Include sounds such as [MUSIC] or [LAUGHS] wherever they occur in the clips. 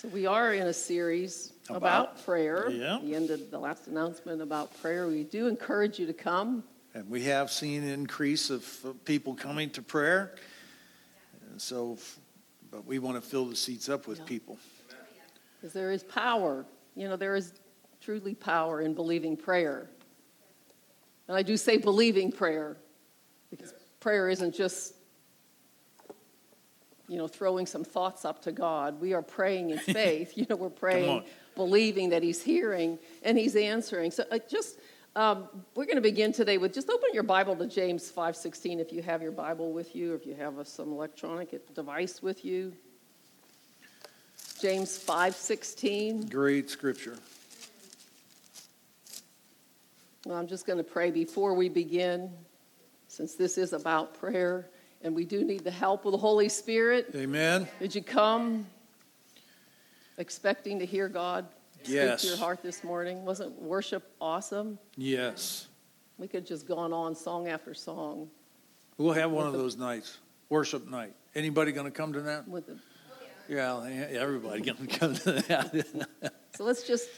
So we are in a series about, About- prayer. yeah. The end of the last announcement about prayer. We do encourage you to come. And we have seen an increase of people coming to prayer. And so, but we want to fill the seats up with Yeah. people. Because there is power. You know, there is truly power in believing prayer. And I do say believing prayer because prayer isn't just, you know, throwing some thoughts up to God. We are praying in [LAUGHS] faith. you know, we're praying, believing that He's hearing and He's answering. So uh, just, um, we're going to begin today with just open your Bible to James 5.16 if you have your Bible with you, or if you have a, some electronic device with you. James 5:16. Great scripture. Well, I'm just going to pray before we begin, since this is about prayer, and we do need the help of the Holy Spirit. Amen. Did you come expecting to hear God speak Yes. to your heart this morning? Wasn't worship awesome? Yes. We could have just gone on song after song We'll have one of those nights, worship night. Anybody going to come to that? with the Yeah, everybody going to come to that. [LAUGHS] So let's just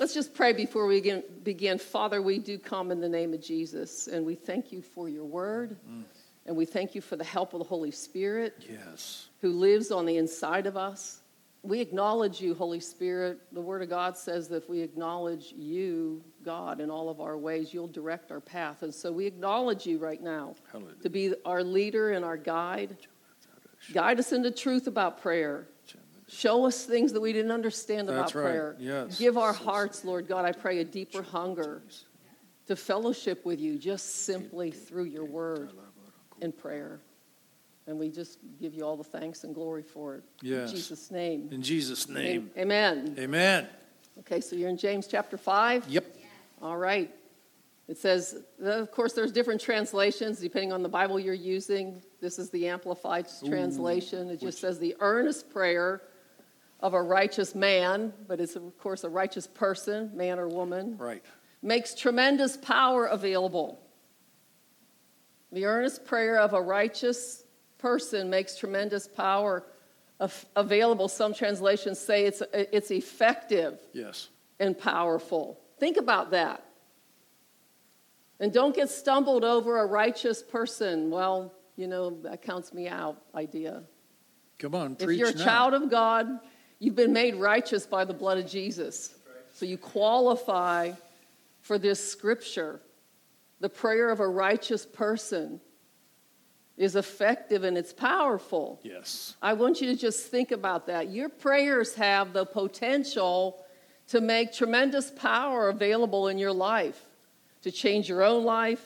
let's just pray before we begin, begin. Father, we do come in the name of Jesus, and we thank you for your word, mm. And we thank you for the help of the Holy Spirit yes. who lives on the inside of us. We acknowledge you, Holy Spirit. The Word of God says that if we acknowledge you, God, in all of our ways, you'll direct our path. And so we acknowledge you right now Hallelujah. to be our leader and our guide. Guide us into truth about prayer. Show us things that we didn't understand about That's right. prayer. Yes. Give our hearts, Lord God, I pray, a deeper hunger to fellowship with you just simply through your word and prayer. And we just give you all the thanks and glory for it. Yes. In Jesus' name. In Jesus' name. Amen. Amen. Okay, so you're in James chapter 5. Yep. All right. It says, of course, there's different translations depending on the Bible you're using. This is the Amplified translation. It just says the earnest prayer of a righteous man, but it's, of course, a righteous person, man or woman, Right. makes tremendous power available. The earnest prayer of a righteous person makes tremendous power available. Some translations say it's, it's effective Yes. and powerful. Think about that. And don't get stumbled over a righteous person. Well, you know, that counts me out idea. Come on, If you're a now. child of God, you've been made righteous by the blood of Jesus. So you qualify for this scripture. The prayer of a righteous person is effective and it's powerful. Yes. I want you to just think about that. Your prayers have the potential to make tremendous power available in your life, to change your own life,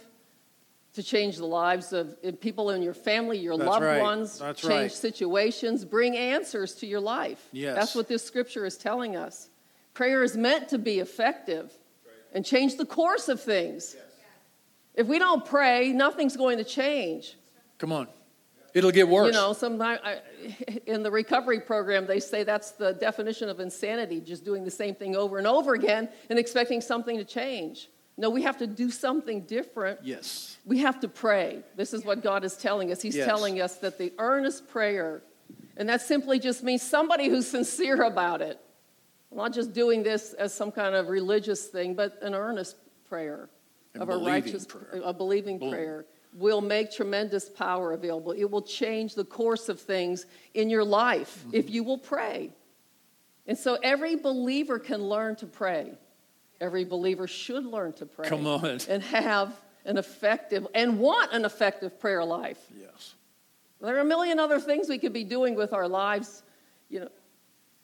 to change the lives of people in your family, your That's loved right. ones, That's change right. situations, bring answers to your life. Yes. That's what this scripture is telling us. Prayer is meant to be effective and change the course of things. If we don't pray, nothing's going to change. Come on. It'll get worse. You know, sometimes in the recovery program, they say that's the definition of insanity, just doing the same thing over and over again and expecting something to change. No, we have to do something different. yes. We have to pray. This is what God is telling us. He's Yes. telling us that the earnest prayer, and that simply just means somebody who's sincere about it, not just doing this as some kind of religious thing, but an earnest prayer And of a righteous, prayer. a believing Believe. prayer will make tremendous power available. It will change the course of things in your life Mm-hmm. if you will pray. And so every believer can learn to pray. Every believer should learn to pray. Come on. [LAUGHS] And have an effective and want an effective prayer life. Yes. There are a million other things we could be doing with our lives, you know.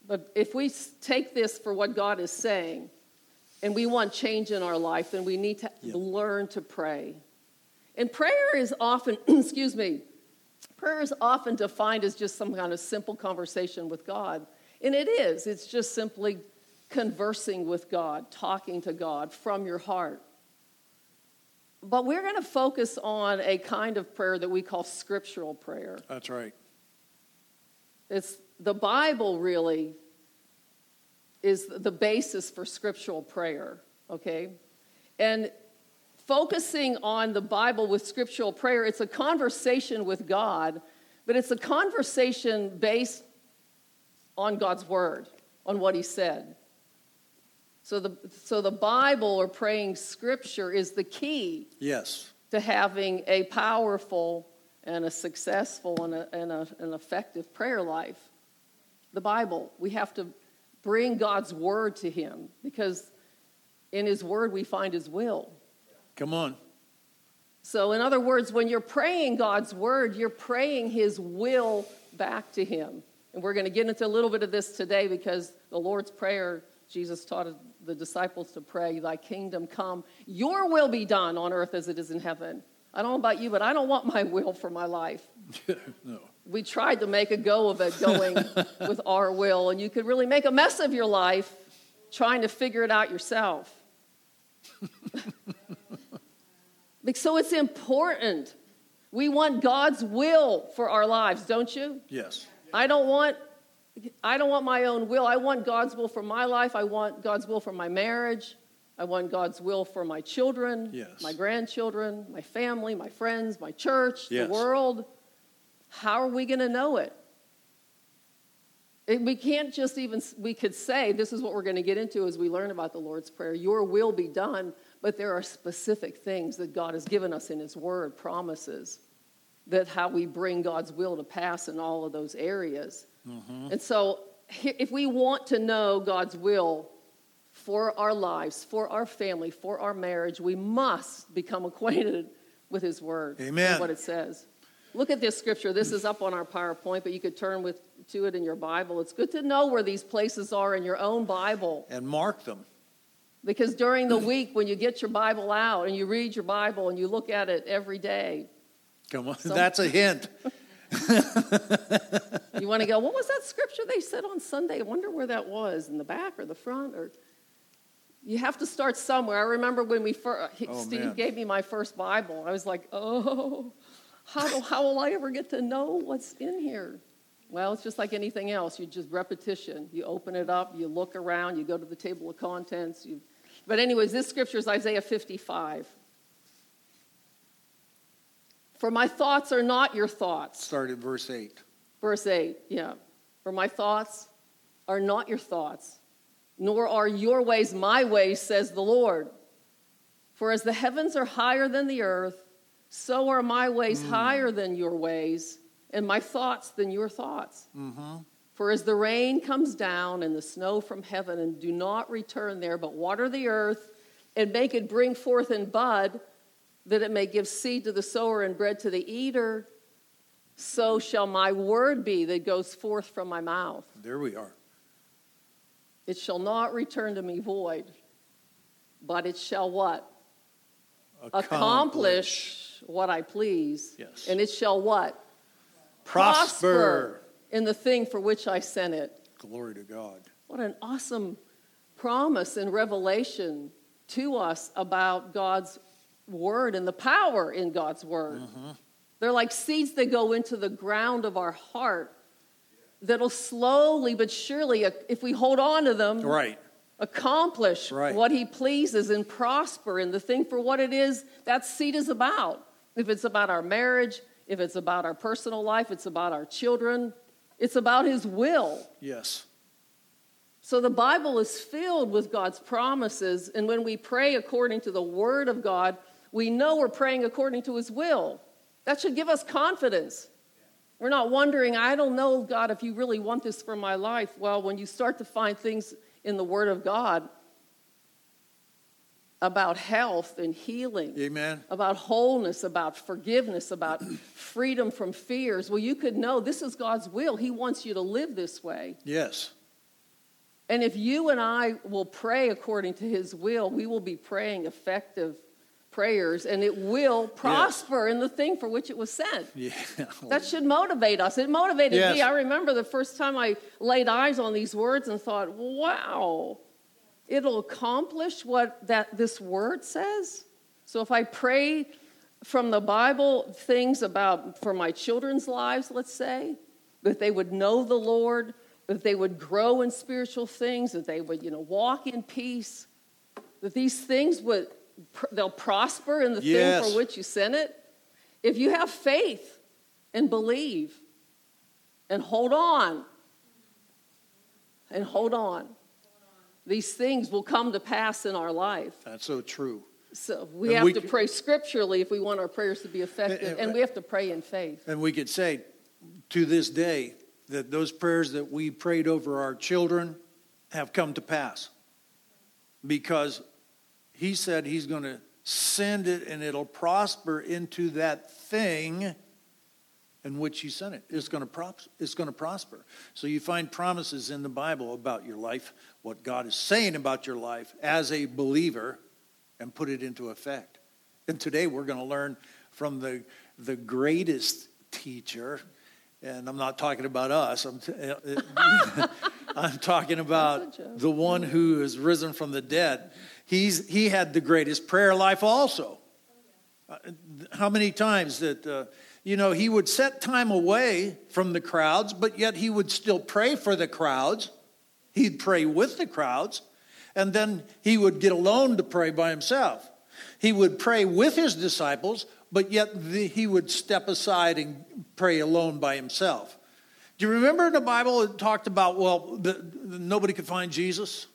But if we take this for what God is saying, and we want change in our life, then we need to Yep. learn to pray. And prayer is often, [CLEARS THROAT] excuse me, prayer is often defined as just some kind of simple conversation with God. And it is. It's just simply conversing with God, talking to God from your heart. But we're going to focus on a kind of prayer that we call scriptural prayer. That's right. It's the Bible really is the basis for scriptural prayer, okay? And focusing on the Bible with scriptural prayer, it's a conversation with God, but it's a conversation based on God's word, on what he said. So the, so the Bible or praying scripture is the key Yes. to having a powerful and a successful and, a, and a, an effective prayer life. The Bible, we have to bring God's word to him because in his word we find his will. Come on. So, in other words, when you're praying God's word, you're praying his will back to him. And we're going to get into a little bit of this today because the Lord's Prayer, Jesus taught the disciples to pray, Thy kingdom come, your will be done on earth as it is in heaven. I don't know about you, but I don't want my [LAUGHS] will for my life. [LAUGHS] no. We tried to make a go of it going [LAUGHS] with our will, and you could really make a mess of your life trying to figure it out yourself. [LAUGHS] so it's important. We want God's will for our lives, don't you? Yes. I don't want I don't want my own will. I want God's will for my life. I want God's will for my marriage. I want God's will for my children, Yes. my grandchildren, my family, my friends, my church, Yes. the world. How are we going to know it? We can't just even, we could say, this is what we're going to get into as we learn about the Lord's Prayer. Your will be done, but there are specific things that God has given us in His Word, promises, that how we bring God's will to pass in all of those areas. Mm-hmm. And so, if we want to know God's will for our lives, for our family, for our marriage, we must become [LAUGHS] acquainted with His Word. and Amen. What it says. Look at this scripture. This is up on our PowerPoint, but you could turn with, to it in your Bible. It's good to know where these places are in your own Bible. And mark them. Because during the week, when you get your Bible out and you read your Bible and you look at it every day, Come on. Some- [LAUGHS] That's a hint. [LAUGHS] you want to go, what was that scripture they said on Sunday? I wonder where that was, in the back or the front? Or you have to start somewhere. I remember when we first, Oh, Steve man. gave me my first Bible. I was like, oh, how, do, how will I ever get to know what's in here? Well, it's just like anything else. You just repetition. You open it up, you look around, you go to the table of contents. You... But, anyways, this scripture is Isaiah 55. For my thoughts are not your thoughts. Start at verse 8. Verse 8, yeah. For my thoughts are not your thoughts, nor are your ways my ways, says the Lord. For as the heavens are higher than the earth, so are my ways mm. higher than your ways, and my thoughts than your thoughts. Mm-hmm. For as the rain comes down and the snow from heaven, and do not return there, but water the earth and make it bring forth and bud, that it may give seed to the sower and bread to the eater, so shall my word be that goes forth from my mouth. There we are. It shall not return to me void, but it shall what? Accomplish what I please. Yes. And it shall what? Prosper. in the thing for which I sent it. Glory to God. What an awesome promise and revelation to us about God's word and the power in God's word. Mm-hmm. They're like seeds that go into the ground of our heart that'll slowly but surely, uh, if we hold on to them, Right. accomplish Right. what he pleases and prosper in the thing for what it is that seed is about. If it's about our marriage, if it's about our personal life, it's about our children, it's about his will. Yes. So the Bible is filled with God's promises, and when we pray according to the Word of God, we know we're praying according to His will. That should give us confidence. We're not wondering, I don't know, God, if you really want this for my life. Well, when you start to find things in the Word of God about health and healing, Amen. about wholeness, about forgiveness, about [CLEARS THROAT] freedom from fears, well, you could know this is God's will. He wants you to live this way. Yes. And if you and I will pray according to his will, we will be praying effective prayers and it will prosper in the thing for which it was sent. Yeah. That should motivate us. It motivated Yes. me. I remember the first time I laid eyes on these words and thought, wow, it'll accomplish what that this word says. So if I pray from the Bible things about for my children's lives, let's say, that they would know the Lord, that they would grow in spiritual things, that they would, you know, walk in peace, that these things would they'll prosper in the thing for which you sent it. If you have faith and believe and hold on, and hold on. These things will come to pass in our life. That's so true. So we And have we to pray scripturally if we want our prayers to be effective, and- and we have to pray in faith. And we could say to this day that those prayers that we prayed over our children have come to pass. Because he said he's going to send it and it'll prosper into that thing in which you sent it. It's going to pros- it's going to prosper. So you find promises in the Bible about your life, what God is saying about your life as a believer and put it into effect. And today we're going to learn from the the greatest teacher and I'm not talking about us. I'm, t- [LAUGHS] I'm talking about That's a joke. the one who is risen from the dead. He's, he had the greatest prayer life also. Uh, How many times that, uh, you know, he would set time away from the crowds, but yet he would still pray for the crowds. He'd pray with the crowds, and then he would get alone to pray by himself. He would pray with his disciples, but yet the, he would step aside and pray alone by himself. Do you remember in the Bible it talked about, well, the, the- nobody could find Jesus?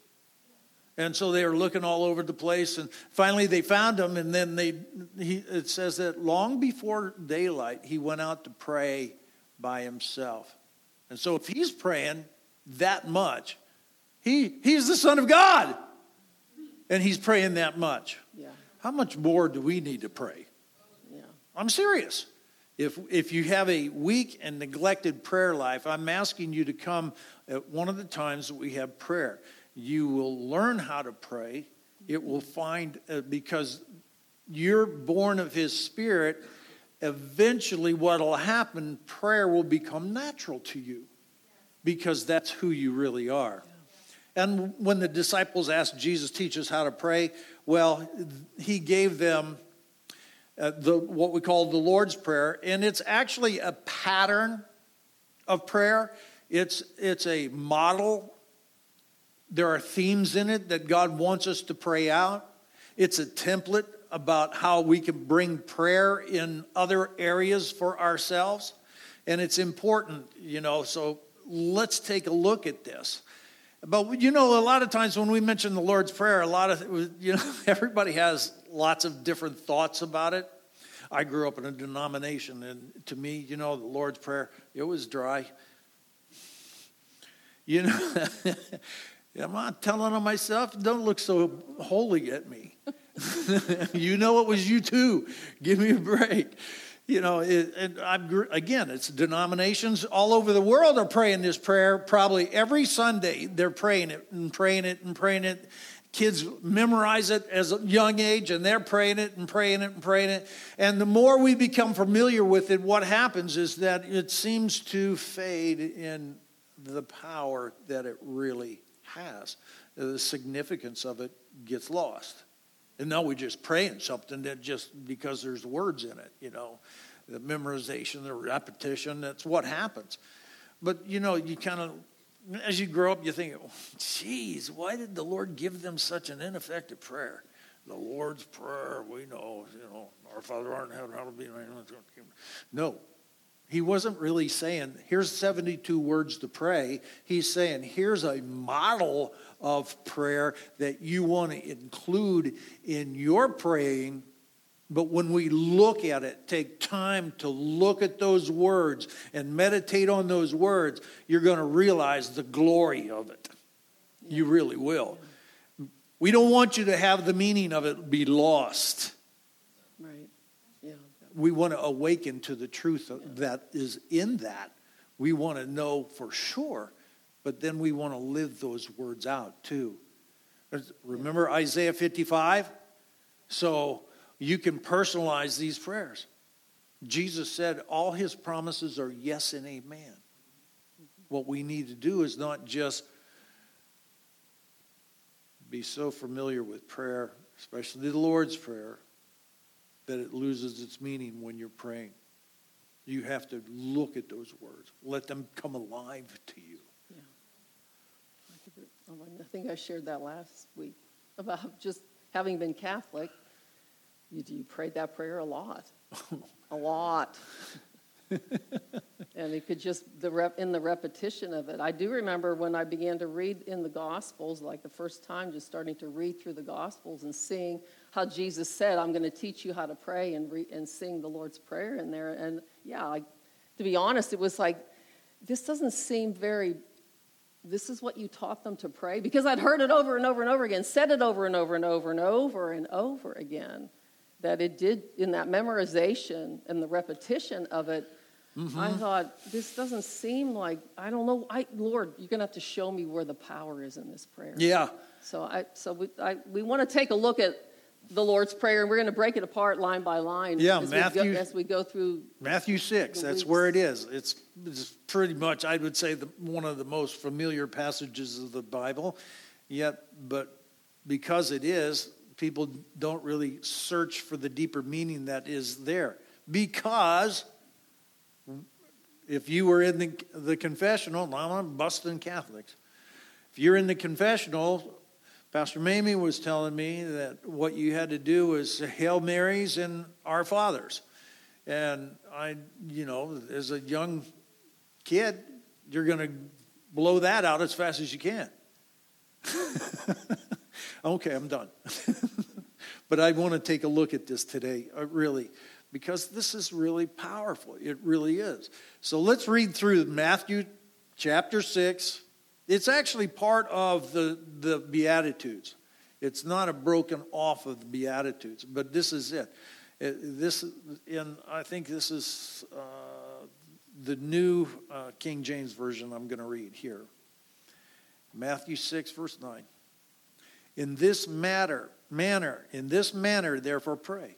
And so they were looking all over the place, and finally they found him. And then they, he, it says that long before daylight, he went out to pray by himself. And so if he's praying that much, he, he's the Son of God, and he's praying that much. Yeah, How much more do we need to pray? yeah. I'm serious. If, if you have a weak and neglected prayer life, I'm asking you to come at one of the times that we have prayer. You will learn how to pray. It will find, uh, because you're born of His Spirit, eventually what will happen, prayer will become natural to you because that's who you really are. And when the disciples asked Jesus, teach us how to pray, well, he gave them uh, the, what we call the Lord's Prayer, and it's actually a pattern of prayer. It's, it's a model. There are themes in it that God wants us to pray out. It's a template about how we can bring prayer in other areas for ourselves. And it's important, you know, so let's take a look at this. But you know, a lot of times when we mention the Lord's Prayer, a lot of [LAUGHS] you know everybody has lots of different thoughts about it. I grew up in a denomination, and to me, you know, the Lord's Prayer it was dry. You know, [LAUGHS] I'm not telling on myself. Don't look so holy at me. [LAUGHS] you know, it was you too. Give me a break. You know, it, and I'm again, it's denominations all over the world are praying this prayer. Probably every Sunday they're praying it and praying it and praying it. Kids memorize it as a young age, and they're praying it and praying it and praying it. And the more we become familiar with it, what happens is that it seems to fade in the power that it really has. Uh, the significance of it gets lost. And now we're just praying something that just because there's words in it, you know, the memorization, the repetition, that's what happens. But, you know, you kind of, as you grow up, you think, oh, geez, why did the Lord give them such an ineffective prayer? The Lord's Prayer, we know, you know, our Father art in heaven, hallowed be thy name. No, he wasn't really saying, here's 72 words to pray. He's saying, here's a model of prayer that you want to include in your praying. But when we look at it, take time to look at those words and meditate on those words, you're going to realize the glory of it. You really will. We don't want you to have the meaning of it be lost. We want to awaken to the truth that is in that. We want to know for sure, but then we want to live those words out too. Remember Isaiah 55? So you can personalize these prayers. Jesus said all his promises are yes and amen. What we need to do is not just be so familiar with prayer, especially the Lord's Prayer, that it loses its meaning when you're praying. You have to look at those words, let them come alive to you. I think- I think I shared that last week about [LAUGHS] just having been Catholic. You, you prayed that prayer a lot, [LAUGHS] a lot. [LAUGHS] and it could just the rep, in the repetition of it. I do remember when I began to read in the Gospels, like the first time, just starting to read through the Gospels and seeing how Jesus said, "I'm going to teach you how to pray and re, and sing the Lord's prayer in there." And yeah, like to be honest, it was like this doesn't seem very. This is what you taught them to pray because I'd heard it over and over and over again, said it over and over and over and over and over again. That it did in that memorization and the repetition of it Mm-hmm. I thought, this doesn't seem like, I don't know, I, Lord, you're going to have to show me where the power is in this prayer. Yeah. So, I, so we, I, we want to take a look at the Lord's Prayer, and we're going to break it apart line by line yeah, as, Matthew, we go, as we go through. Matthew 6, that's weeks. where it is. It's, it's pretty much, I would say, the, one of the most familiar passages of the Bible. Yet, but because it is, people don't really search for the deeper meaning that is there. Because if you were in the, the confessional, I'm busting Catholics. If you're in the confessional, Pastor Mamie was telling me that what you had to do was Hail Marys and Our Fathers. And I, you know, as a young kid, you're going to blow that out as fast as you can. [LAUGHS] okay, I'm done. [LAUGHS] but I want to take a look at this today, uh, really because this is really powerful. It really is. So let's read through Matthew chapter 6. It's actually part of the, the Beatitudes. It's not a broken off of the Beatitudes, but this is it. it this, and I think this is uh, the new uh, King James Version I'm going to read here. Matthew 6, verse 9. In this matter, manner, in this manner, therefore pray.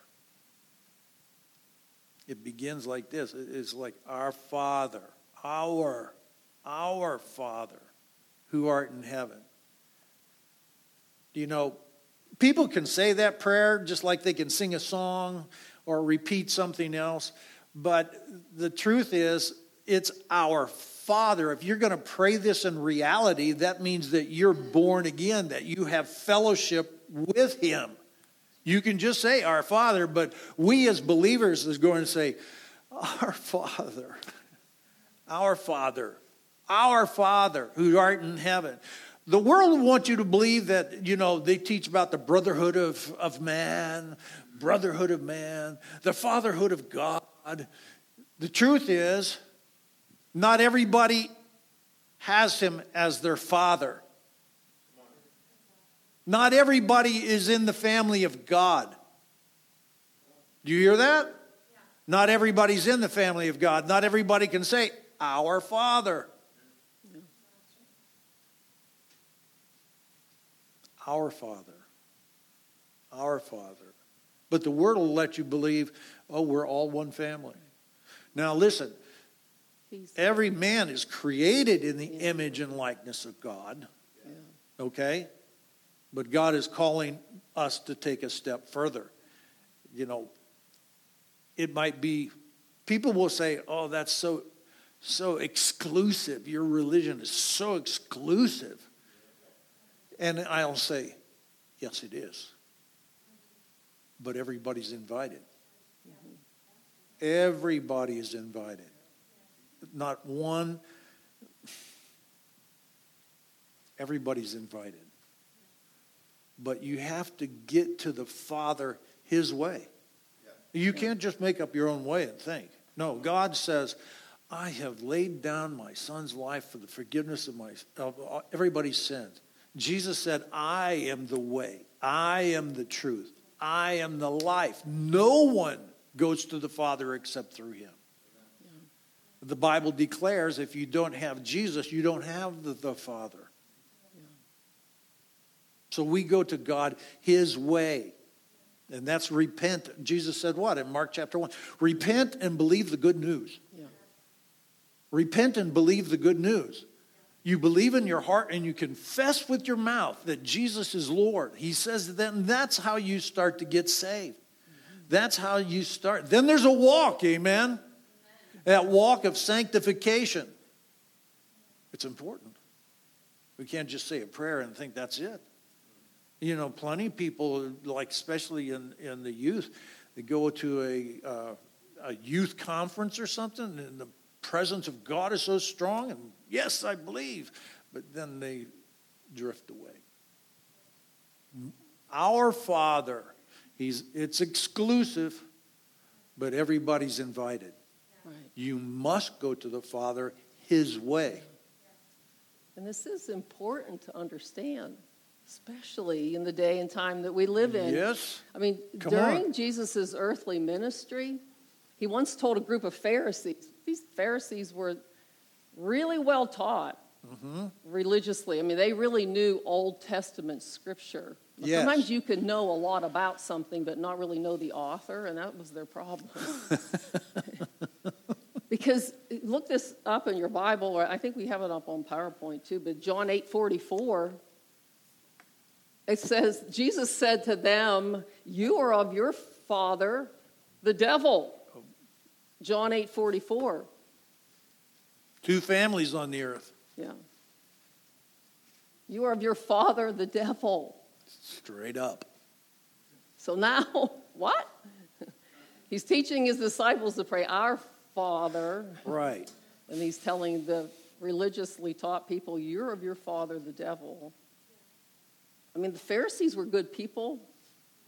It begins like this it's like, Our Father, our, our Father who art in heaven. Do You know, people can say that prayer just like they can sing a song or repeat something else, but the truth is, it's our Father. If you're going to pray this in reality, that means that you're born again, that you have fellowship with Him. You can just say our Father, but we as believers is going to say, Our Father, our Father, our Father who art in heaven. The world wants you to believe that, you know, they teach about the brotherhood of, of man, brotherhood of man, the fatherhood of God. The truth is, not everybody has him as their father. Not everybody is in the family of God. Do you hear that? Yeah. Not everybody's in the family of God. Not everybody can say, Our Father. Our Father. Our Father. But the Word will let you believe, oh, we're all one family. Now, listen. Every man is created in the image and likeness of God. Okay? But God is calling us to take a step further. You know, it might be, people will say, oh, that's so, so exclusive. Your religion is so exclusive. And I'll say, yes, it is. But everybody's invited. Everybody is invited. Not one, everybody's invited but you have to get to the Father His way. You can't just make up your own way and think. No, God says, I have laid down my son's life for the forgiveness of, my, of everybody's sins. Jesus said, I am the way, I am the truth, I am the life. No one goes to the Father except through him. The Bible declares if you don't have Jesus, you don't have the, the Father. So we go to God His way. And that's repent. Jesus said what in Mark chapter 1? Repent and believe the good news. Yeah. Repent and believe the good news. You believe in your heart and you confess with your mouth that Jesus is Lord. He says then that's how you start to get saved. That's how you start. Then there's a walk, amen? That walk of sanctification. It's important. We can't just say a prayer and think that's it. You know, plenty of people, like especially in, in the youth, they go to a, uh, a youth conference or something, and the presence of God is so strong, and yes, I believe, but then they drift away. Our Father, he's, it's exclusive, but everybody's invited. Right. You must go to the Father his way. And this is important to understand, especially in the day and time that we live in. Yes. I mean, Come during. Jesus' earthly ministry, he once told a group of Pharisees, these Pharisees were really well taught Mm-hmm. religiously. I mean, they really knew Old Testament scripture. Yes. Sometimes you can know a lot about something, but not really know the author, and that was their problem. [LAUGHS] because look this up in your Bible, or I think we have it up on PowerPoint too, but John 8 44. It says, Jesus said to them, You are of your father, the devil. John 8 44. Two families on the earth. Yeah. You are of your father, the devil. Straight up. So now, [LAUGHS] what? He's teaching his disciples to pray, Our Father. Right. And he's telling the religiously taught people, You're of your father, the devil. I mean, the Pharisees were good people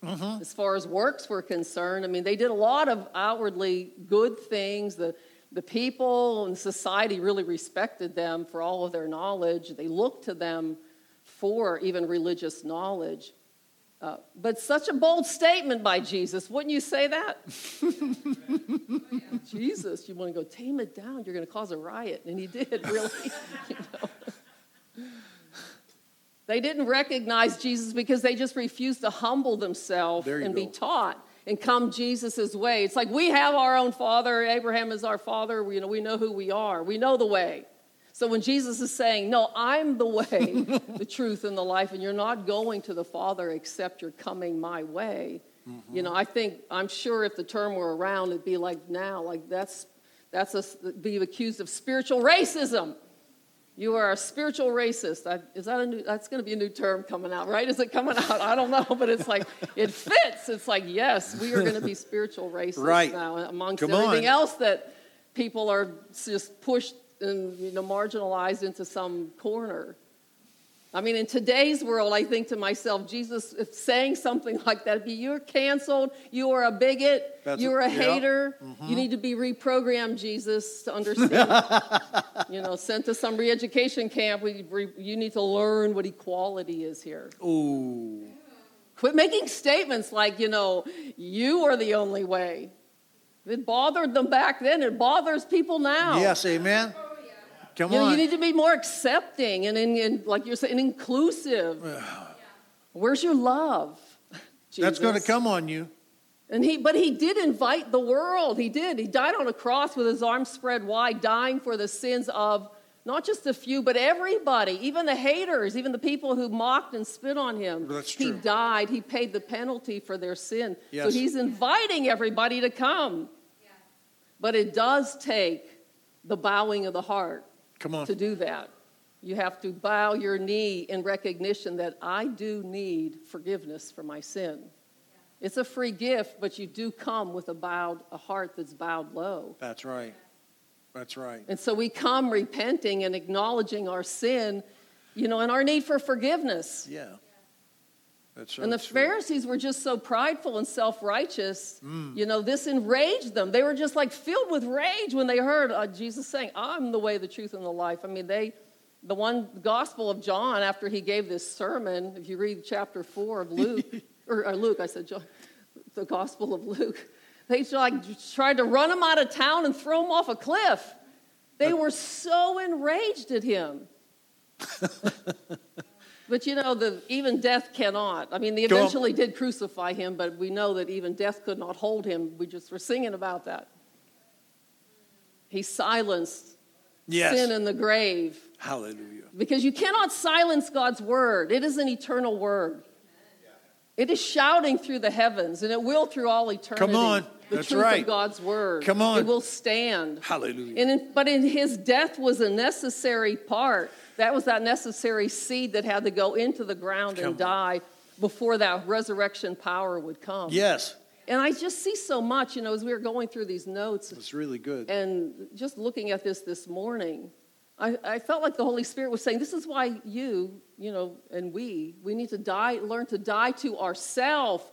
Mm-hmm. as far as works were concerned. I mean, they did a lot of outwardly good things. The, the people and society really respected them for all of their knowledge. They looked to them for even religious knowledge. Uh, but such a bold statement by Jesus. Wouldn't you say that? [LAUGHS] Jesus, you want to go tame it down? You're going to cause a riot. And he did, really. [LAUGHS] you know. They didn't recognize Jesus because they just refused to humble themselves and be taught and come Jesus' way. It's like we have our own father. Abraham is our father. We, you know, we know who we are. We know the way. So when Jesus is saying, No, I'm the way, [LAUGHS] the truth, and the life, and you're not going to the Father except you're coming my way. You know, I think, I'm sure if the term were around, it'd be like now, like that's, that's a, be accused of spiritual racism. You are a spiritual racist. I, is that a new, that's going to be a new term coming out, right? Is it coming out? I don't know, but it's like, it fits. It's like, yes, we are going to be [LAUGHS] spiritual racists Right. now uh, amongst Come everything on. else that people are just pushed and you know, marginalized into some corner. I mean, in today's world, I think to myself, Jesus, if saying something like that, be you're canceled, you are a bigot, That's you're a it, yeah. Mm-hmm. hater, you need to be reprogrammed, Jesus, to understand. [LAUGHS] you know, sent to some re-education camp, we, re, you need to learn what equality is here. Ooh. Quit making statements like, you know, you are the only way. It bothered them back then. It bothers people now. Yes, amen. Come You know, on. you need to be more accepting and, and, and like you're saying, inclusive. Where's your love? [LAUGHS] That's going to come on you. And he, but he did invite the world. He did. He died on a cross with his arms spread wide, dying for the sins of not just a few, but everybody, even the haters, even the people who mocked and spit on him. That's true. He died. He paid the penalty for their sin. Yes. So he's inviting everybody to come. But it does take the bowing of the heart Come on. to do that. You have to bow your knee in recognition that I do need forgiveness for my sin. It's a free gift, but you do come with a bowed a heart that's bowed low. That's right. That's right. And so we come repenting and acknowledging our sin, you know, and our need for forgiveness. Yeah. So And the true. Pharisees were just so prideful and self righteous. Mm. You know, this enraged them. They were just like filled with rage when they heard uh, Jesus saying, I'm the way, the truth, and the life. I mean, they, the one Gospel of John, after he gave this sermon, if you read chapter four of Luke, [LAUGHS] or, or Luke, I said John, the Gospel of Luke, they like tried to run him out of town and throw him off a cliff. They were so enraged at him. [LAUGHS] But you know, the, even death cannot. I mean, they eventually did crucify him, but we know that even death could not hold him. We just were singing about that. He silenced Yes. sin in the grave Hallelujah. because you cannot silence God's word. It is an eternal word. It is shouting through the heavens, and it will through all eternity. Come on. the That's truth right. of God's word. Come on. it will stand. Hallelujah. And in, but in his death was a necessary part. That was that necessary seed that had to go into the ground Come and die before that resurrection power would come. Yes. And I just see so much, you know, as we were going through these notes It's really good. and just looking at this this morning, I, I felt like the Holy Spirit was saying, This is why you, you know, and we, we need to die, learn to die to ourselves.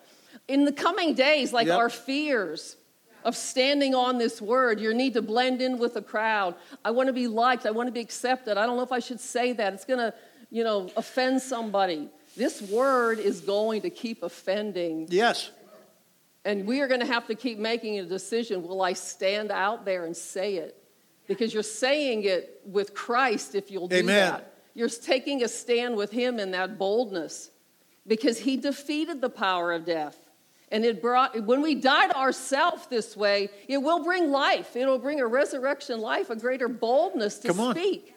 In the coming days, like Yep. our fears of standing on this word, your need to blend in with the crowd. I want to be liked. I want to be accepted. I don't know if I should say that. It's going to, you know, offend somebody. This word is going to keep offending Yes. and we are going to have to keep making a decision. Will I stand out there and say it? Because you're saying it with Christ if you'll do Amen. that. You're taking a stand with Him in that boldness because He defeated the power of death. And it brought, when we die to ourselves this way, it will bring life. It'll bring a resurrection life, a greater boldness to Come on. speak.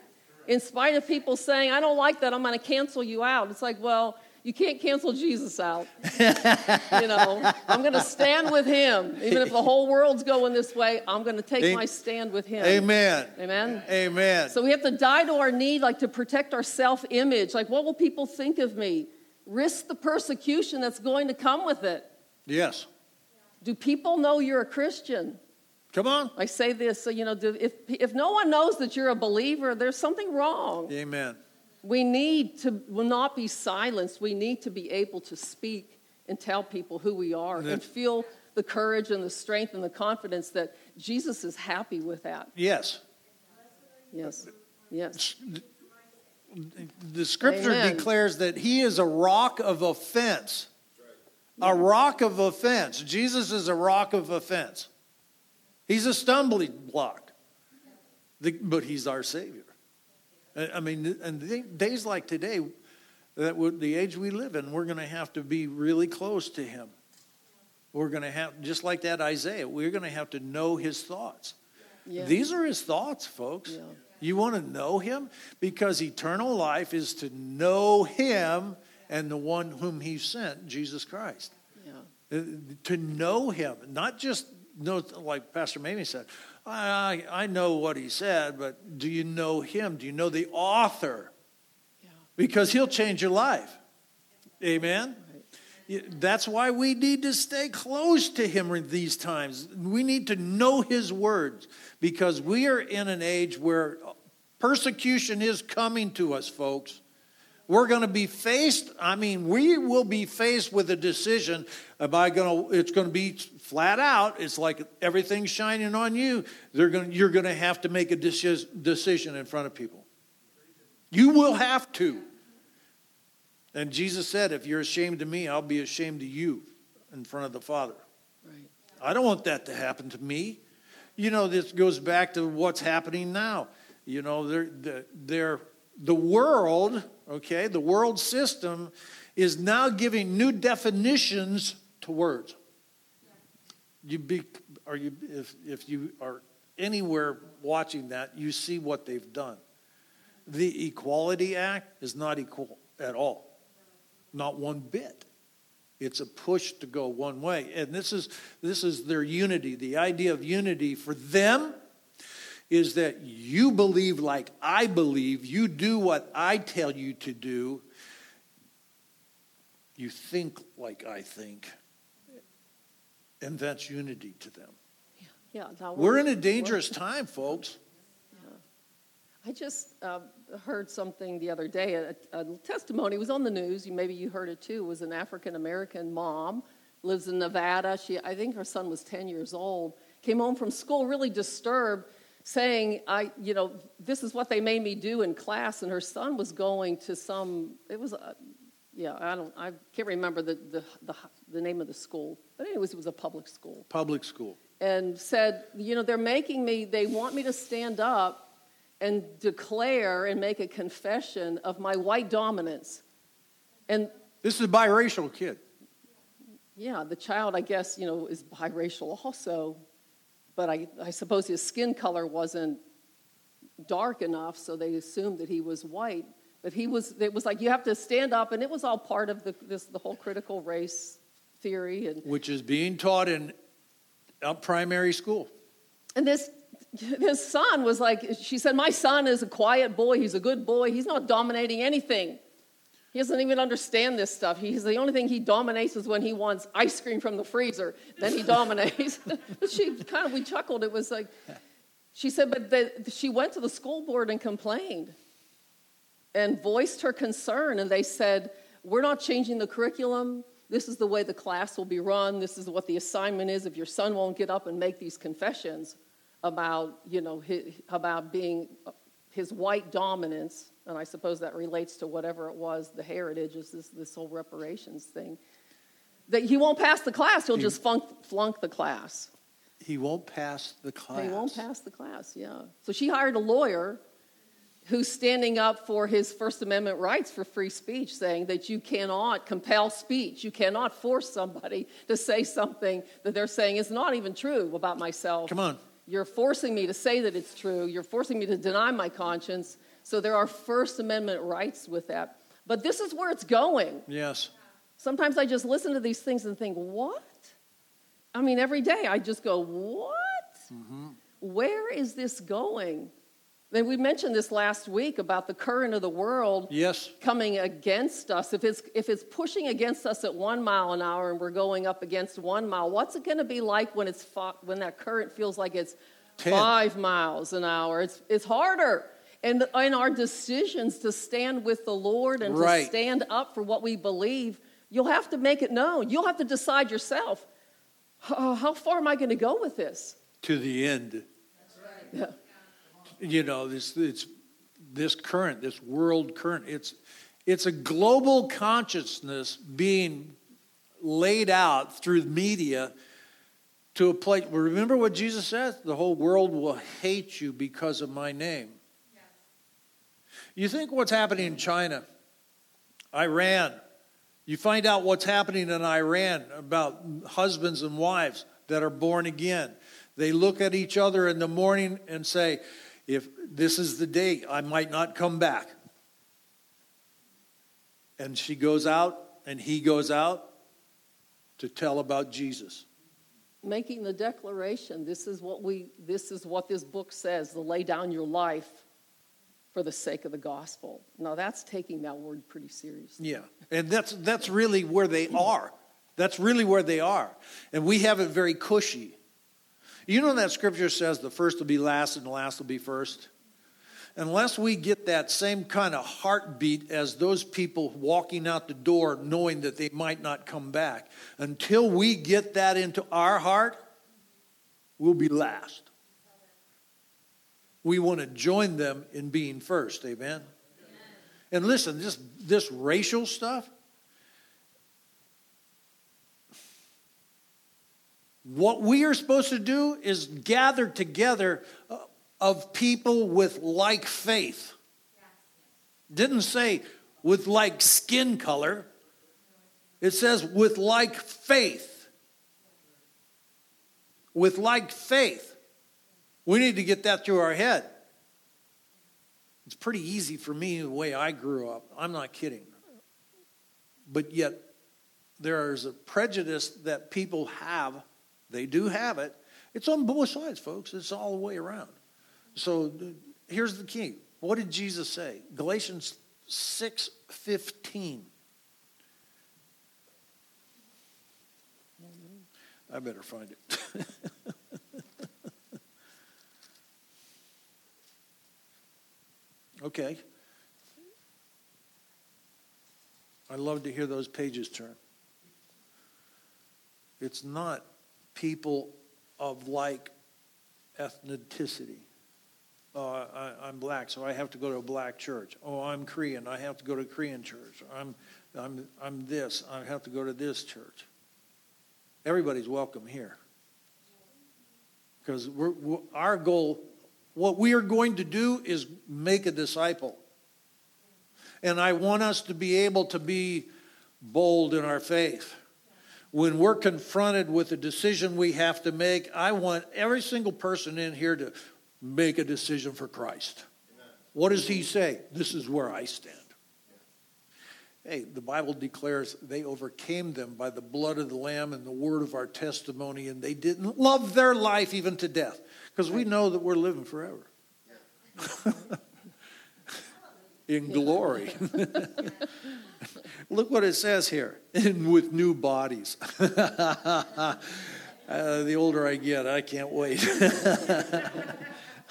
In spite of people saying, I don't like that, I'm going to cancel you out. It's like, well, you can't cancel Jesus out. [LAUGHS] you know, I'm going to stand with him. Even if the whole world's going this way, I'm going to take Am- my stand with him. Amen. Amen. Amen. So we have to die to our need, like to protect our self image. Like, what will people think of me? Risk the persecution that's going to come with it. Yes. Do people know you're a Christian? Come on. I say this, so, you know, do, if, if no one knows that you're a believer, there's something wrong. Amen. We need to will not be silenced. We need to be able to speak and tell people who we are Yeah. and feel the courage and the strength and the confidence that Jesus is happy with that. Yes. Yes. Yes. The scripture Amen. declares that he is a rock of offense. A rock of offense. Jesus is a rock of offense. He's a stumbling block. But he's our Savior. I I mean, and days like today, that would, the age we live in, we're going to have to be really close to him. We're going to have, just like that Isaiah, we're going to have to know his thoughts. Yeah. These are his thoughts, folks. Yeah. You want to know him? Because eternal life is to know him and the one whom he sent, Jesus Christ. Yeah. Uh, To know him, not just know, like Pastor Mamie said, I, I I know what he said, but do you know him? Do you know the author? Yeah. Because he'll change your life. Amen? Right. That's why we need to stay close to him in these times. We need to know his words because we are in an age where persecution is coming to us, folks. We're going to be faced, I mean, we will be faced with a decision. Am I going to, it's going to be flat out. It's like everything's shining on you. They're going you're going to have to make a decision in front of people. You will have to. And Jesus said, If you're ashamed of me, I'll be ashamed of you in front of the Father. Right. I don't want that to happen to me. You know, this goes back to what's happening now. You know, they're, they're, they're, the world, okay, the world system is now giving new definitions to words. You be, are you, if, if you are anywhere watching that, you see what they've done. The Equality Act is not equal at all, not one bit. It's a push to go one way. And this is, this is their unity. The idea of unity for them is that you believe like I believe, you do what I tell you to do, you think like I think, and that's unity to them. Yeah. now We're in a dangerous time, folks. I just uh, heard something the other day. A, a testimony was on the news. You maybe you heard it too. It was an African American mom lives in Nevada. She, I think her son was 10 years old. Came home from school really disturbed, saying, "I, you know, this is what they made me do in class." And her son was going to some. It was, uh, yeah, I don't, I can't remember the, the the the name of the school, but anyways, it was a public school Public school. and said, you know, they're making me, they want me to stand up and declare and make a confession of my white dominance And This is a biracial kid. yeah, the child, I guess, you know, is biracial also, but I, I suppose his skin color wasn't dark enough, so they assumed that he was white. But he was, it was like you have to stand up, and it was all part of the, this, the whole critical race theory. And, which is being taught in uh, primary school. and this, this son was like, she said, My son is a quiet boy. He's a good boy. He's not dominating anything. He doesn't even understand this stuff. He's the only thing he dominates is when he wants ice cream from the freezer. Then he dominates. [LAUGHS] she kind of we chuckled. It was like she said, but the, she went to the school board and complained and voiced her concern. And they said, "We're not changing the curriculum. This is the way the class will be run. This is what the assignment is. If your son won't get up and make these confessions about, you know, his, about being his white dominance." And I suppose that relates to whatever it was, the heritage is this, this whole reparations thing, that he won't pass the class, he'll just flunk, flunk the class. He won't pass the class. He won't pass the class, yeah. So she hired a lawyer who's standing up for his First Amendment rights for free speech, saying that you cannot compel speech. You cannot force somebody to say something that they're saying is not even true about myself. Come on. You're forcing me to say that it's true. You're forcing me to deny my conscience. So there are First Amendment rights with that. But this is where it's going. Yes. Sometimes I just listen to these things and think, what? I mean, every day I just go, what? Mm-hmm. Where is this going? And we mentioned this last week about the current of the world yes. coming against us. If it's, if it's pushing against us at one mile an hour and we're going up against one mile, what's it going to be like when, it's when that current feels like it's Ten. five miles an hour? It's, it's harder and in our decisions to stand with the Lord and right. to stand up for what we believe, you'll have to make it known. You'll have to decide yourself how far am I going to go with this? To the end. Right. Yeah. You know, this, it's, this current, this world current, it's, it's a global consciousness being laid out through media to a place. Remember what Jesus says? The whole world will hate you because of my name. You think what's happening in China, Iran, you find out what's happening in Iran about husbands and wives that are born again. They look at each other in the morning and say, if this is the day, I might not come back. And she goes out and he goes out to tell about Jesus. Making the declaration, this is what we this is what this book says, to lay down your life for the sake of the gospel. Now that's taking that word pretty seriously. Yeah. And that's that's really where they are. That's really where they are. And we have it very cushy. You know that scripture says the first will be last and the last will be first? Unless we get that same kind of heartbeat as those people walking out the door knowing that they might not come back, until we get that into our heart, we'll be last we want to join them in being first. Amen? And listen, this, this racial stuff, what we are supposed to do is gather together uh, of people with like faith. Didn't say with like skin color, it says with like faith. With like faith. We need to get that through our head. It's pretty easy for me the way I grew up. I'm not kidding. But yet, there is a prejudice that people have. They do have it. It's on both sides, folks. It's all the way around. So here's the key. What did Jesus say? Galatians 6 15. I better find it. [LAUGHS] Okay. I love to hear those pages turn. It's not people of like ethnicity. Oh, I, am black, so I have to go to a black church. Oh, I'm Korean, I have to go to a Korean church. I'm, I'm, I'm this, I have to go to this church. Everybody's welcome here. Because our goal what we are going to do is make a disciple. And I want us to be able to be bold in our faith. When we're confronted with a decision we have to make, I want every single person in here to make a decision for Christ. Amen. What does he say? This is where I stand. Hey, the Bible declares they overcame them by the blood of the Lamb and the word of our testimony, and they didn't love their life even to death because we know that we're living forever [LAUGHS] in glory. [LAUGHS] Look what it says here, and with new bodies. [LAUGHS] uh, the older I get, I can't wait.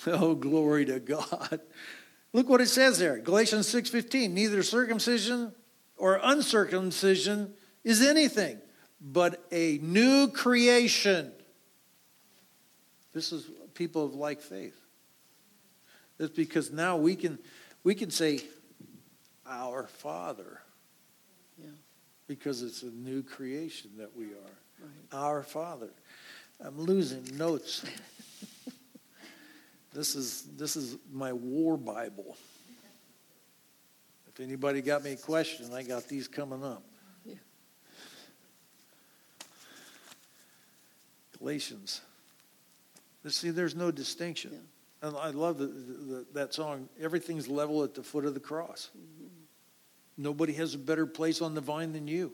oh, glory to God. Look what it says there, Galatians 6:15. Neither circumcision or uncircumcision is anything, but a new creation. This is people of like faith. That's because now we can we can say our Father because it's a new creation that we are. Right. Our Father. I'm losing notes. [LAUGHS] this is this is my war Bible. If anybody got me a question, I got these coming up. Yeah. Galatians. See, there's no distinction. Yeah. And I love the, the, that song, Everything's Level at the Foot of the Cross. Mm-hmm. Nobody has a better place on the vine than you.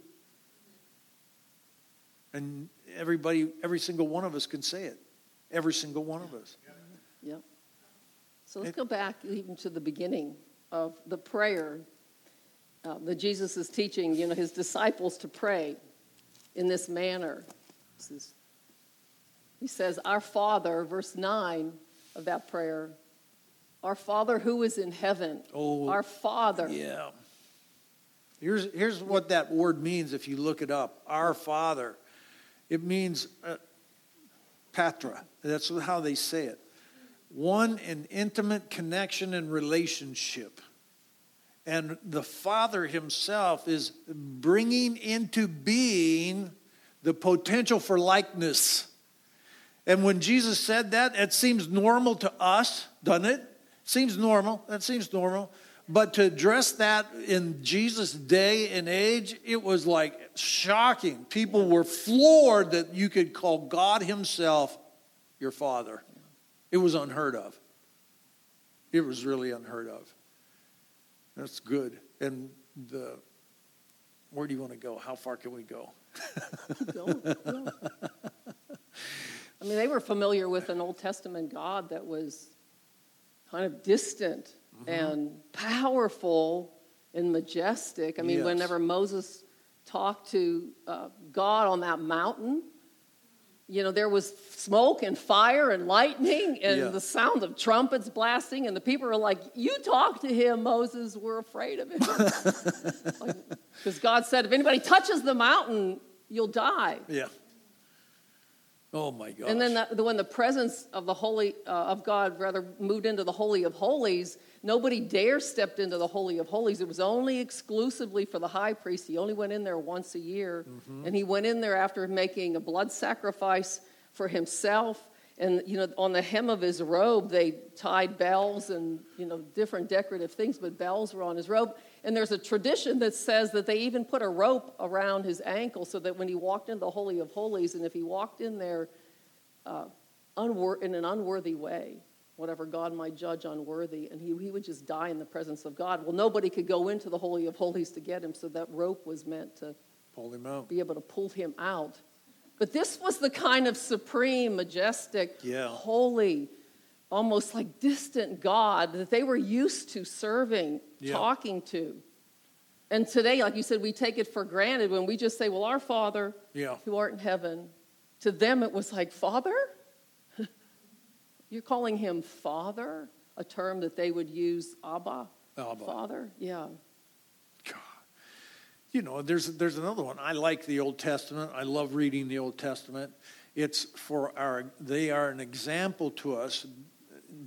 And everybody, every single one of us can say it. Every single one of us. Yep. So let's it, go back even to the beginning of the prayer uh, that Jesus is teaching, you know, his disciples to pray in this manner. This is, he says, Our Father, verse 9 of that prayer, our Father who is in heaven. Oh, our Father. Yeah. Here's, here's what that word means if you look it up Our Father. It means uh, patra. That's how they say it. One, an intimate connection and relationship. And the Father Himself is bringing into being the potential for likeness. And when Jesus said that, it seems normal to us, doesn't it? Seems normal. That seems normal. But to address that in Jesus' day and age, it was like shocking. People were floored that you could call God Himself your Father. It was unheard of. It was really unheard of. That's good. And the where do you want to go? How far can we go? [LAUGHS] go, go. I mean, they were familiar with an Old Testament God that was kind of distant mm-hmm. and powerful and majestic. I mean, yes. whenever Moses talked to uh, God on that mountain, you know, there was smoke and fire and lightning and yeah. the sound of trumpets blasting, and the people were like, You talk to him, Moses, we're afraid of him. Because [LAUGHS] like, God said, If anybody touches the mountain, you'll die. Yeah. Oh my God! And then the, when the presence of the holy uh, of God rather moved into the holy of holies, nobody dare stepped into the holy of holies. It was only exclusively for the high priest. He only went in there once a year, mm-hmm. and he went in there after making a blood sacrifice for himself. And you know, on the hem of his robe, they tied bells and you know different decorative things, but bells were on his robe. And there's a tradition that says that they even put a rope around his ankle so that when he walked into the Holy of Holies, and if he walked in there uh, unwor- in an unworthy way, whatever God might judge unworthy, and he, he would just die in the presence of God. Well, nobody could go into the Holy of Holies to get him, so that rope was meant to pull him out. be able to pull him out. But this was the kind of supreme, majestic, yeah. holy, almost like distant God that they were used to serving, yeah. talking to. And today, like you said, we take it for granted when we just say, Well, our Father yeah. who art in heaven. To them, it was like, Father? [LAUGHS] You're calling him Father? A term that they would use, Abba? Abba. Father? Yeah. You know, there's, there's another one. I like the Old Testament. I love reading the Old Testament. It's for our, they are an example to us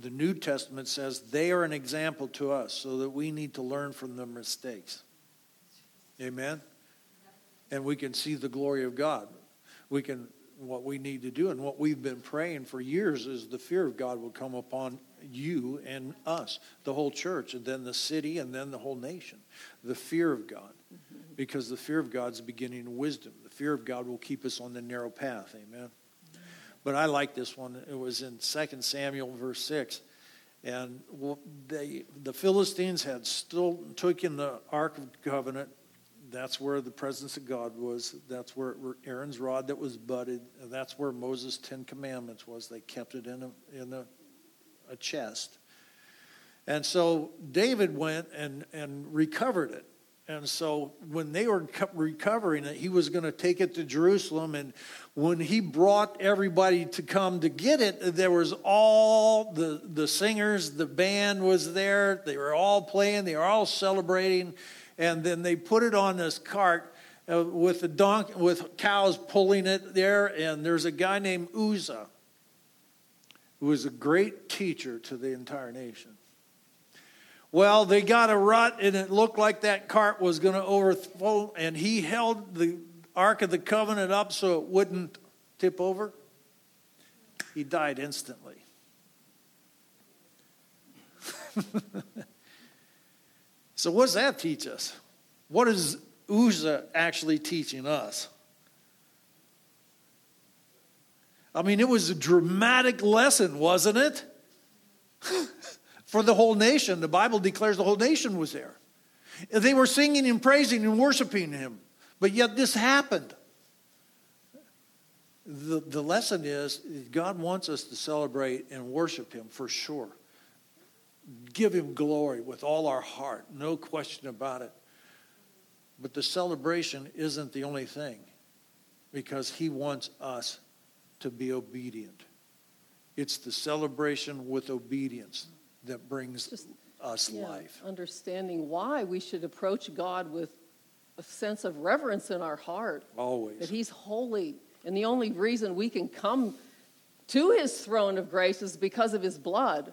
the New Testament says they are an example to us so that we need to learn from their mistakes. Amen? And we can see the glory of God. We can, what we need to do and what we've been praying for years is the fear of God will come upon you and us, the whole church, and then the city, and then the whole nation. The fear of God. Because the fear of God is the beginning of wisdom. The fear of God will keep us on the narrow path. Amen. But I like this one. It was in 2 Samuel, verse 6. And they, the Philistines had still taken the Ark of Covenant. That's where the presence of God was. That's where Aaron's rod that was budded. That's where Moses' Ten Commandments was. They kept it in a, in a, a chest. And so David went and, and recovered it. And so when they were recovering it, he was going to take it to Jerusalem. And when he brought everybody to come to get it, there was all the, the singers, the band was there. They were all playing, they were all celebrating. And then they put it on this cart uh, with the donkey, with cows pulling it there. And there's a guy named Uzzah who was a great teacher to the entire nation. Well, they got a rut, and it looked like that cart was going to overflow, and he held the Ark of the Covenant up so it wouldn't tip over. He died instantly. [LAUGHS] so, what does that teach us? What is Uzzah actually teaching us? I mean, it was a dramatic lesson, wasn't it? [LAUGHS] for the whole nation. The Bible declares the whole nation was there. They were singing and praising and worshiping him, but yet this happened. The, the lesson is God wants us to celebrate and worship him for sure. Give him glory with all our heart, no question about it. But the celebration isn't the only thing because he wants us to be obedient. It's the celebration with obedience that brings Just, us yeah, life. Understanding why we should approach God with a sense of reverence in our heart. Always. That He's holy. And the only reason we can come to His throne of grace is because of His blood.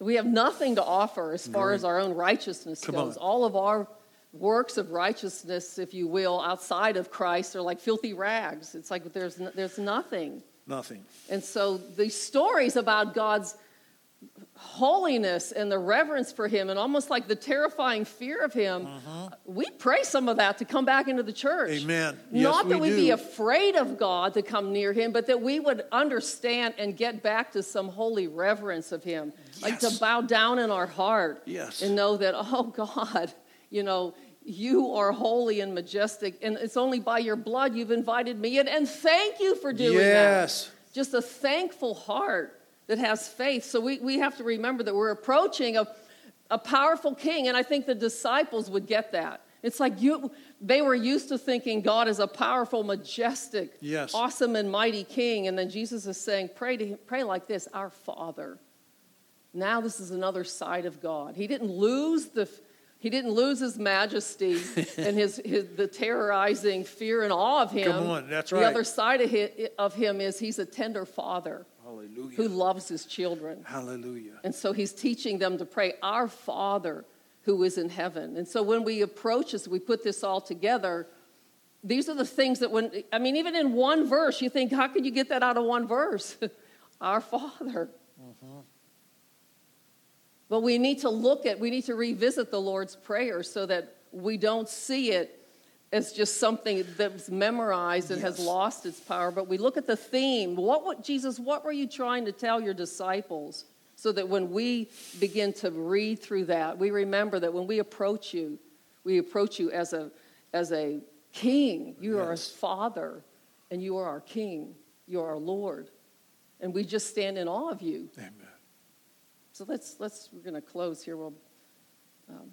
We have nothing to offer as far right. as our own righteousness Come goes. On. All of our works of righteousness, if you will, outside of Christ are like filthy rags. It's like there's, there's nothing. Nothing. And so these stories about God's holiness and the reverence for him and almost like the terrifying fear of him uh-huh. we pray some of that to come back into the church amen yes, not that we would be afraid of god to come near him but that we would understand and get back to some holy reverence of him yes. like to bow down in our heart yes. and know that [LAUGHS] oh god you know you are holy and majestic and it's only by your blood you've invited me in and thank you for doing that. yes. that just a thankful heart that has faith. So we, we have to remember that we're approaching a, a powerful king, and I think the disciples would get that. It's like you, they were used to thinking God is a powerful, majestic, yes. awesome, and mighty king. And then Jesus is saying, pray, to him, pray like this Our Father. Now, this is another side of God. He didn't lose the. He didn't lose his majesty [LAUGHS] and his, his, the terrorizing fear and awe of him. Come on, that's right. The other side of, his, of him is he's a tender father. Hallelujah. who loves his children. Hallelujah. And so he's teaching them to pray, Our Father who is in heaven. And so when we approach this, we put this all together. These are the things that when, I mean, even in one verse, you think, how could you get that out of one verse? [LAUGHS] Our Father. Mm-hmm. But we need to look at, we need to revisit the Lord's Prayer so that we don't see it as just something that's memorized and yes. has lost its power, but we look at the theme. What, what, Jesus, what were you trying to tell your disciples? So that when we begin to read through that, we remember that when we approach you, we approach you as a, as a king. You yes. are a father, and you are our king. You are our Lord. And we just stand in awe of you. Amen. So let's, let's we're going to close here. We'll, um,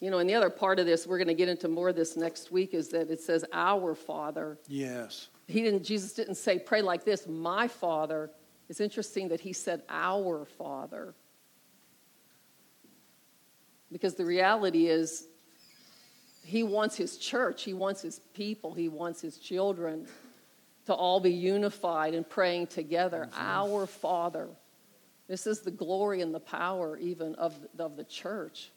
you know, and the other part of this, we're going to get into more of this next week, is that it says, Our Father. Yes. He didn't, Jesus didn't say, Pray like this, my Father. It's interesting that he said, Our Father. Because the reality is, he wants his church, he wants his people, he wants his children to all be unified and praying together. Mm-hmm. Our Father. This is the glory and the power even of, of the church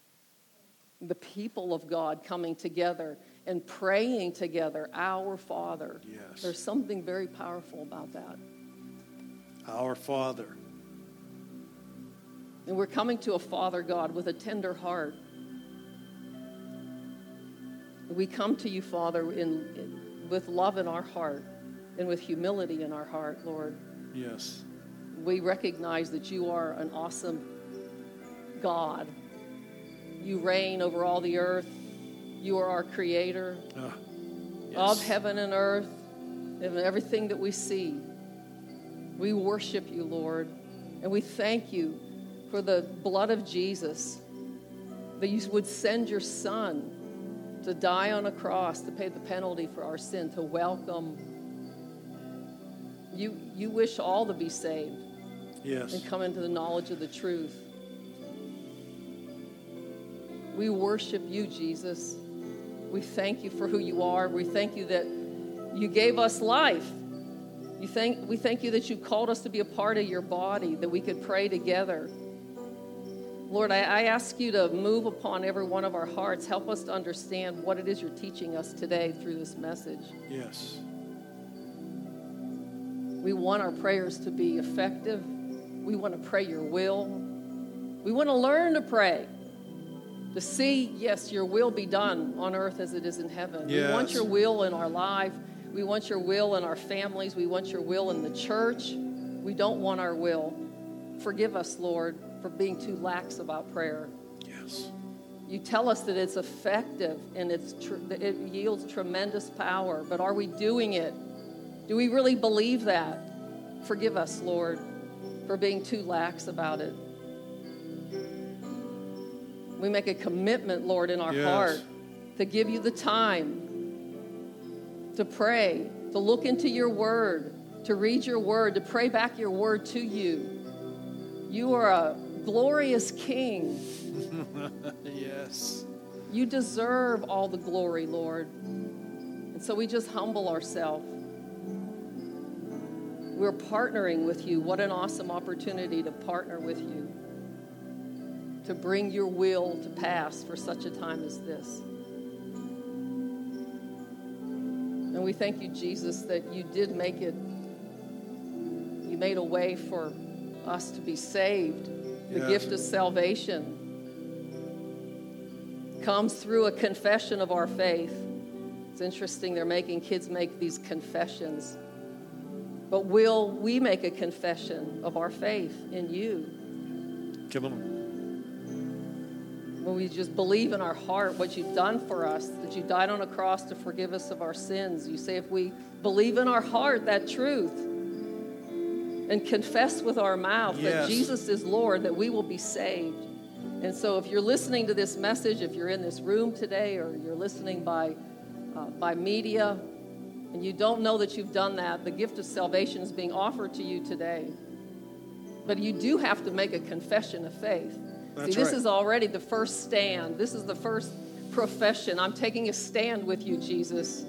the people of God coming together and praying together, Our Father. Yes. There's something very powerful about that. Our Father. And we're coming to a Father God with a tender heart. We come to you, Father, in, in, with love in our heart and with humility in our heart, Lord. Yes. We recognize that you are an awesome God. You reign over all the earth. You are our creator Ah, of heaven and earth and everything that we see. We worship you, Lord, and we thank you for the blood of Jesus that you would send your son to die on a cross to pay the penalty for our sin, to welcome. You, you wish all to be saved Yes. and come into the knowledge of the truth. We worship you, Jesus. We thank you for who you are. We thank you that you gave us life. You thank, we thank you that you called us to be a part of your body, that we could pray together. Lord, I, I ask you to move upon every one of our hearts. Help us to understand what it is you're teaching us today through this message. Yes. We want our prayers to be effective. We want to pray your will. We want to learn to pray. To see, yes, your will be done on earth as it is in heaven. We want your will in our life. We want your will in our families. We want your will in the church. We don't want our will. Forgive us, Lord, for being too lax about prayer. Yes. You tell us that it's effective and it's tr- that it yields tremendous power, but are we doing it? Do we really believe that? Forgive us, Lord, for being too lax about it. We make a commitment, Lord, in our Yes. heart to give you the time to pray, to look into your word, to read your word, to pray back your word to you. You are a glorious king. [LAUGHS] yes. You deserve all the glory, Lord. And so we just humble ourselves. We're partnering with you. What an awesome opportunity to partner with you, to bring your will to pass for such a time as this. And we thank you, Jesus, that you did make it, you made a way for us to be saved. The Yes. gift of salvation comes through a confession of our faith. It's interesting, they're making kids make these confessions. But will we make a confession of our faith in you? Come on. When we just believe in our heart what you've done for us, that you died on a cross to forgive us of our sins. You say if we believe in our heart that truth and confess with our mouth that Jesus is Lord, that we will be saved. And so if you're listening to this message, if you're in this room today or you're listening by, uh, by media, and you don't know that you've done that, the gift of salvation is being offered to you today. But you do have to make a confession of faith. That's See, this right. is already the first stand. This is the first profession. I'm taking a stand with you, Jesus.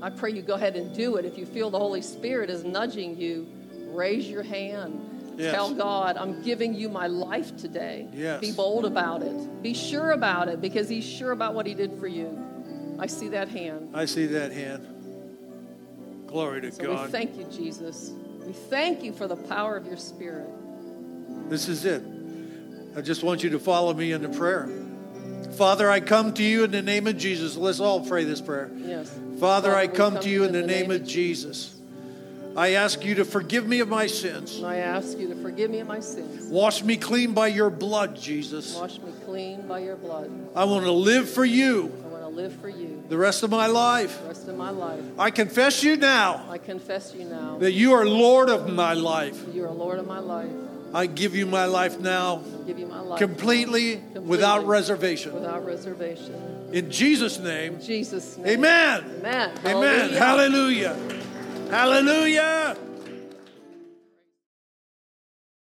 I pray you go ahead and do it. If you feel the Holy Spirit is nudging you, raise your hand. Yes. Tell God, I'm giving you my life today. Yes. Be bold about it. Be sure about it because He's sure about what He did for you. I see that hand. I see that hand. Glory to So we thank you, Jesus. We thank you for the power of your Spirit. This is it. I just want you to follow me in the prayer. Father, I come to you in the name of Jesus. Let's all pray this prayer. Yes. Father, I we come to you in the name of Jesus. I ask you to forgive me of my sins. I ask you to forgive me of my sins. Wash me clean by your blood, Jesus. Wash me clean by your blood. I want to live for you I want to live for you the rest of my life. the rest of my life. I confess you now I confess you now. that you are Lord of my life. You are Lord of my life. I give you my life now give you my life completely, without reservation. without reservation. In Jesus' name, In Jesus' name. amen. Amen. Amen. Hallelujah. Hallelujah. Hallelujah.